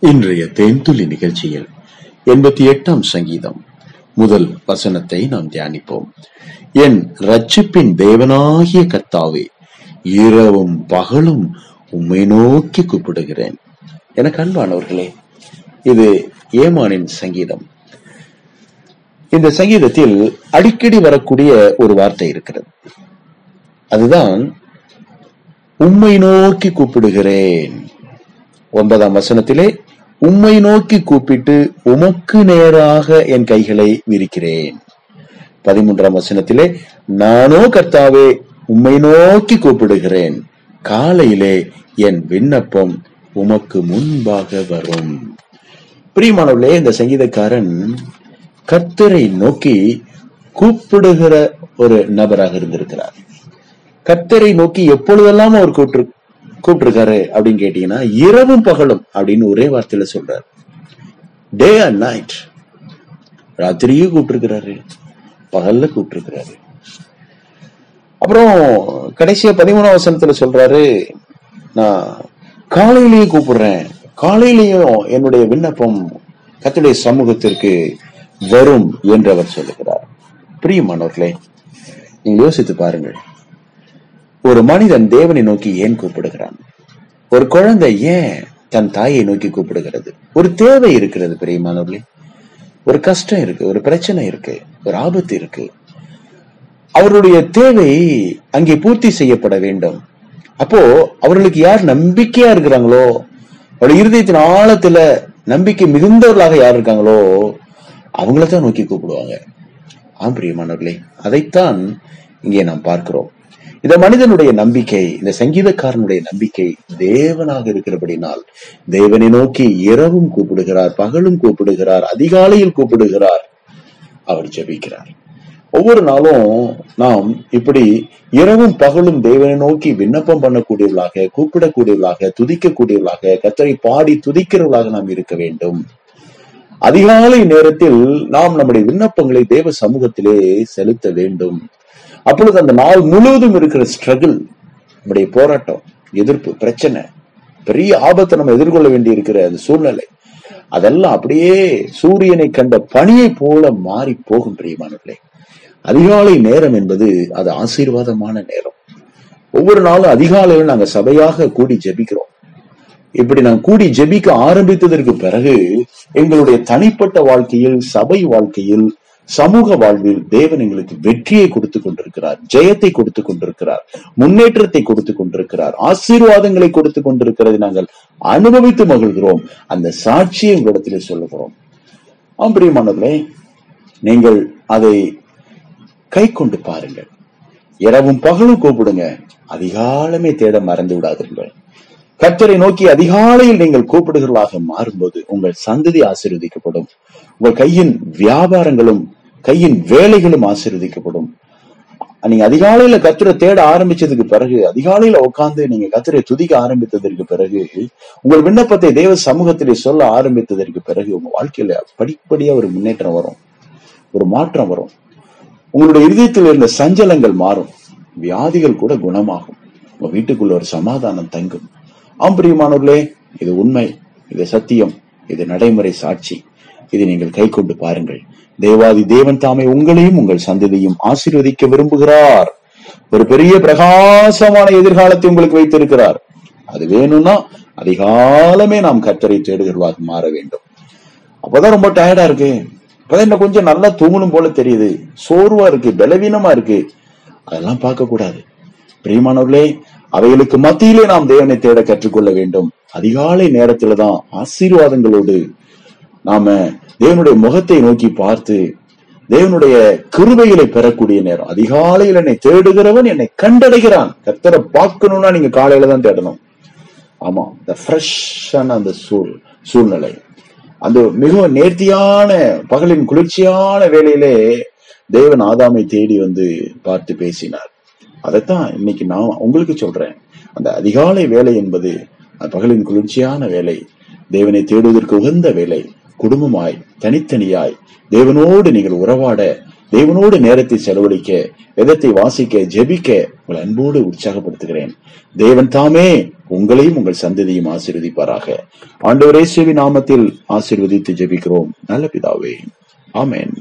இன்றைய தேன்துளி நிகழ்ச்சியில் எண்பத்தி எட்டாம் சங்கீதம் முதல் வசனத்தை நாம் தியானிப்போம். என் ரட்சிப்பின் தேவனாகிய கத்தாவே இரவும் பகலும் உம்மை நோக்கி கூப்பிடுகிறேன். எனக்கு அன்பானவர்களே இது ஏமானின் சங்கீதம். இந்த சங்கீதத்தில் அடிக்கடி வரக்கூடிய ஒரு வார்த்தை இருக்கிறது. அதுதான் உம்மை நோக்கி கூப்பிடுகிறேன். ஒன்பதாம் வசனத்திலே உம்மை நோக்கி கூப்பிட்டு உமக்கு நேராக என் கைகளை விரிக்கிறேன். பதிமூன்றாம் வசனத்திலே நானோ கர்த்தாவே உம்மை நோக்கி கூப்பிடுகிறேன். காலையிலே என் விண்ணப்பம் உமக்கு முன்பாக வரும். பிரியமானவர்களே இந்த சங்கீதக்காரன் கர்த்தரை நோக்கி கூப்பிடுகிற ஒரு நபராக இருந்திருக்கிறார். கர்த்தரை நோக்கி எப்பொழுதெல்லாம் அவர் கூப்பிட்டு கூப்பிட்டிருக்காரு அப்படின்னு கேட்டீங்கன்னா இரவும் பகலும் அப்படின்னு ஒரே வார்த்தையில சொல்றாரு. டே அண்ட் நைட் ராத்திரியும் கூப்பிட்டிருக்கிறாரு பகல்ல கூப்பிட்டிருக்கிறாரு. அப்புறம் கடைசியா பதிமூணாம் வசனத்துல சொல்றாரு நான் காலையிலயும் கூப்பிடுறேன். காலையிலயும் என்னுடைய விண்ணப்பம் கத்துடைய சமூகத்திற்கு வரும் என்று அவர் சொல்லுகிறார். பிரியமானவர்களே நீங்க யோசித்து பாருங்கள். ஒரு மனிதன் தேவனை நோக்கி ஏன் கூப்பிடுகிறான்? ஒரு குழந்தை ஏன் தன் தாயை நோக்கி கூப்பிடுகிறது? ஒரு தேவை இருக்கிறது பெரியமானவர்களே. ஒரு கஷ்டம் இருக்கு ஒரு பிரச்சனை இருக்கு ஒரு ஆபத்து இருக்கு. அவருடைய தேவை அங்கே பூர்த்தி செய்யப்பட வேண்டும். அப்போ அவர்களுக்கு யார் நம்பிக்கையா இருக்கிறாங்களோ அவருடைய இருதயத்தின் ஆழத்துல நம்பிக்கை மிகுந்தவர்களாக யார் இருக்காங்களோ அவங்கள தான் நோக்கி கூப்பிடுவாங்க. ஆம் பிரியமானவர்களே அதைத்தான் இங்கே நாம் பார்க்கிறோம். இந்த மனிதனுடைய நம்பிக்கை இந்த சங்கீதக்காரனுடைய நம்பிக்கை தேவனாக இருக்கிறபடினால் தேவனை நோக்கி இரவும் கூப்பிடுகிறார் பகலும் கூப்பிடுகிறார் அதிகாலையில் கூப்பிடுகிறார். அவர் ஜபிக்கிறார். ஒவ்வொரு நாளும் நாம் இப்படி இரவும் பகலும் தேவனை நோக்கி விண்ணப்பம் பண்ணக்கூடியவர்களாக கூப்பிடக்கூடியவர்களாக துதிக்கக்கூடியவர்களாக கத்தரை பாடி துதிக்கிறவர்களாக நாம் இருக்க வேண்டும். அதிகாலை நேரத்தில் நாம் நம்முடைய விண்ணப்பங்களை தேவ சமூகத்திலே செலுத்த வேண்டும். அப்பொழுது அந்த நாள் முழுவதும் இருக்கிற ஸ்ட்ரகிள் நம்முடைய போராட்டம் எதிர்ப்பு பிரச்சனை பெரிய ஆபத்தை நம்ம எதிர்கொள்ள வேண்டி இருக்கிற அந்த சூழ்நிலை அதெல்லாம் அப்படியே சூரியனை கண்ட பணியை போல மாறி போகும் பிரியமானவர்களே. அதிகாலை நேரம் என்பது அது ஆசீர்வாதமான நேரம். ஒவ்வொரு நாளும் அதிகாலையில் நாங்க சபையாக கூடி ஜெபிக்கிறோம். இப்படி நான் கூடி ஜெபிக்க ஆரம்பித்ததற்கு பிறகு எங்களுடைய தனிப்பட்ட வாழ்க்கையில் சபை வாழ்க்கையில் சமூக வாழ்வில் தேவன் எங்களுக்கு வெற்றியை கொடுத்து கொண்டிருக்கிறார் ஜெயத்தை கொடுத்து கொண்டிருக்கிறார் முன்னேற்றத்தை கொடுத்து கொண்டிருக்கிறார் ஆசீர்வாதங்களை கொடுத்து கொண்டிருக்கிறதை நாங்கள் அனுபவித்து மகிழ்கிறோம். அந்த சாட்சியை உங்களிடத்திலே சொல்லுகிறோம். ஆம் பிரியமானவர்களே நீங்கள் அதை கை கொண்டு பாருங்கள். இரவும் பகலும் கூப்பிடுங்க. அதிகாலமே தேட மறந்து விடாதீர்கள். கர்த்தரை நோக்கி அதிகாலையில் நீங்கள் கூப்பிடுகிறவர்களாக மாறும்போது உங்கள் சந்ததி ஆசீர்வதிக்கப்படும். உங்கள் கையின் வியாபாரங்களும் கையின் வேலைகளும் ஆசீர்வதிக்கப்படும். நீங்க அதிகாலையில கத்துரை தேட ஆரம்பிச்சதுக்கு பிறகு அதிகாலையில உட்காந்து நீங்க கத்துரை துதிக்க ஆரம்பித்ததற்கு பிறகு உங்கள் விண்ணப்பத்தை தேவ சமூகத்திலே சொல்ல ஆரம்பித்ததற்கு பிறகு உங்க வாழ்க்கையில படிப்படியா ஒரு முன்னேற்றம் வரும். ஒரு மாற்றம் வரும். உங்களுடைய இதயத்தில் இருந்த சஞ்சலங்கள் மாறும். வியாதிகள் கூட குணமாகும். உங்க வீட்டுக்குள்ள ஒரு சமாதானம் தங்கும். ஆம்பிரியமானவர்களே இது உண்மை இது சத்தியம் இது நடைமுறை சாட்சி. இதை நீங்கள் கை கொண்டு பாருங்கள். தேவாதி தேவன் தாமே உங்களையும் உங்கள் சந்ததியும் ஆசீர்வதிக்க விரும்புகிறார். ஒரு பெரிய பிரகாசமான எதிர்காலத்தை உங்களுக்கு வைத்திருக்கிறார். அது வேணும்னா அதிகாலமே நாம் கத்தரை தேடுகிறவாக மாற வேண்டும். அப்பதான் ரொம்ப டயர்டா இருக்கு. அப்பதான் என்ன கொஞ்சம் நல்லா தூங்கணும் போல தெரியுது. சோர்வா இருக்கு பலவீனமா இருக்கு. அதெல்லாம் பார்க்க கூடாது. பிரியமானவர்களே அவைகளுக்கு மத்தியிலே நாம் தேவனை தேட கற்றுக்கொள்ள வேண்டும். அதிகாலை நேரத்துல தான் ஆசீர்வாதங்களோடு நாம தேவனுடைய முகத்தை நோக்கி பார்த்து தேவனுடைய கிருபைகளை பெறக்கூடிய நேரம். அதிகாலையில் என்னை தேடுகிறவன் என்னை கண்டடைகிறான். கத்தரை பார்க்கணும்னா நீங்க காலையில தான் தேடணும். ஆமா இந்த ஃப்ரெஷ்ஷான அந்த சூழ் சூழ்நிலை. அந்த மிகவும் நேர்த்தியான பகலின் குளிர்ச்சியான வேலையிலே தேவன் ஆதாமை தேடி வந்து பார்த்து பேசினார். அதைத்தான் இன்னைக்கு நான் உங்களுக்கு சொல்றேன். அந்த அதிகாலை வேலை என்பது பகலின் குளிர்ச்சியான வேலை தேவனை தேடுவதற்கு உகந்த வேலை. குடும்பமாய் தனித்தனியாய் தேவனோடு நீங்கள் உறவாட தேவனோடு நேரத்தை செலவழிக்க வேதத்தை வாசிக்க ஜெபிக்க உங்கள் அன்போடு உற்சாகப்படுத்துகிறேன். தேவன் தாமே உங்களையும் உங்கள் சந்ததியும் ஆசீர்வதிப்பாராக. ஆண்டவரே சிவி நாமத்தில் ஆசீர்வதித்து ஜெபிக்கிறோம். நல்ல பிதாவே. ஆமேன்.